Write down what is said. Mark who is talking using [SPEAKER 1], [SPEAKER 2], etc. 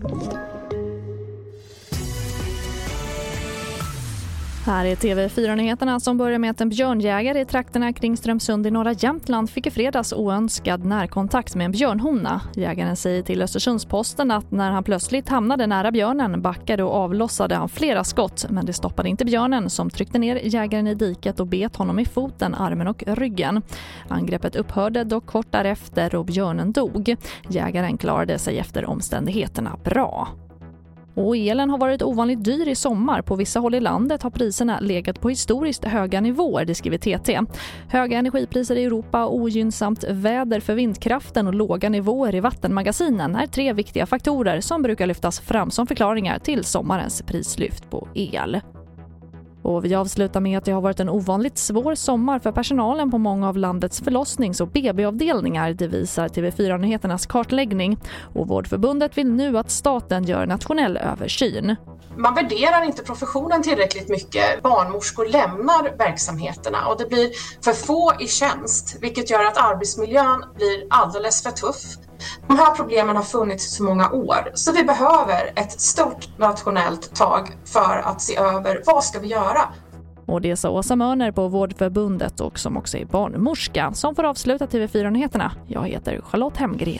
[SPEAKER 1] Thank you. Här är TV4-nyheterna som börjar med att en björnjägare i trakterna kring Strömsund i norra Jämtland fick i fredags oönskad närkontakt med en björnhona. Jägaren säger till Östersundsposten att när han plötsligt hamnade nära björnen backade och avlossade han flera skott men det stoppade inte björnen som tryckte ner jägaren i diket och bet honom i foten, armen och ryggen. Angreppet upphörde dock kort därefter och björnen dog. Jägaren klarade sig efter omständigheterna bra. Och elen har varit ovanligt dyr i sommar. På vissa håll i landet har priserna legat på historiskt höga nivåer, det skriver TT. Höga energipriser i Europa, ogynnsamt väder för vindkraften och låga nivåer i vattenmagasinen är tre viktiga faktorer som brukar lyftas fram som förklaringar till sommarens prislyft på el. Och vi avslutar med att det har varit en ovanligt svår sommar för personalen på många av landets förlossnings och BB-avdelningar. Det visar TV4-nyheternas kartläggning. Och Vårdförbundet vill nu att staten gör nationell översyn.
[SPEAKER 2] Man värderar inte professionen tillräckligt mycket. Barnmorskor lämnar verksamheterna och det blir för få i tjänst vilket gör att arbetsmiljön blir alldeles för tuff. De här problemen har funnits i så många år så vi behöver ett stort nationellt tag för att se över vad ska vi göra?
[SPEAKER 1] Och det sa Åsa Mörner på Vårdförbundet och som också är barnmorska som får avsluta TV4-nyheterna. Jag heter Charlotte Hemgren.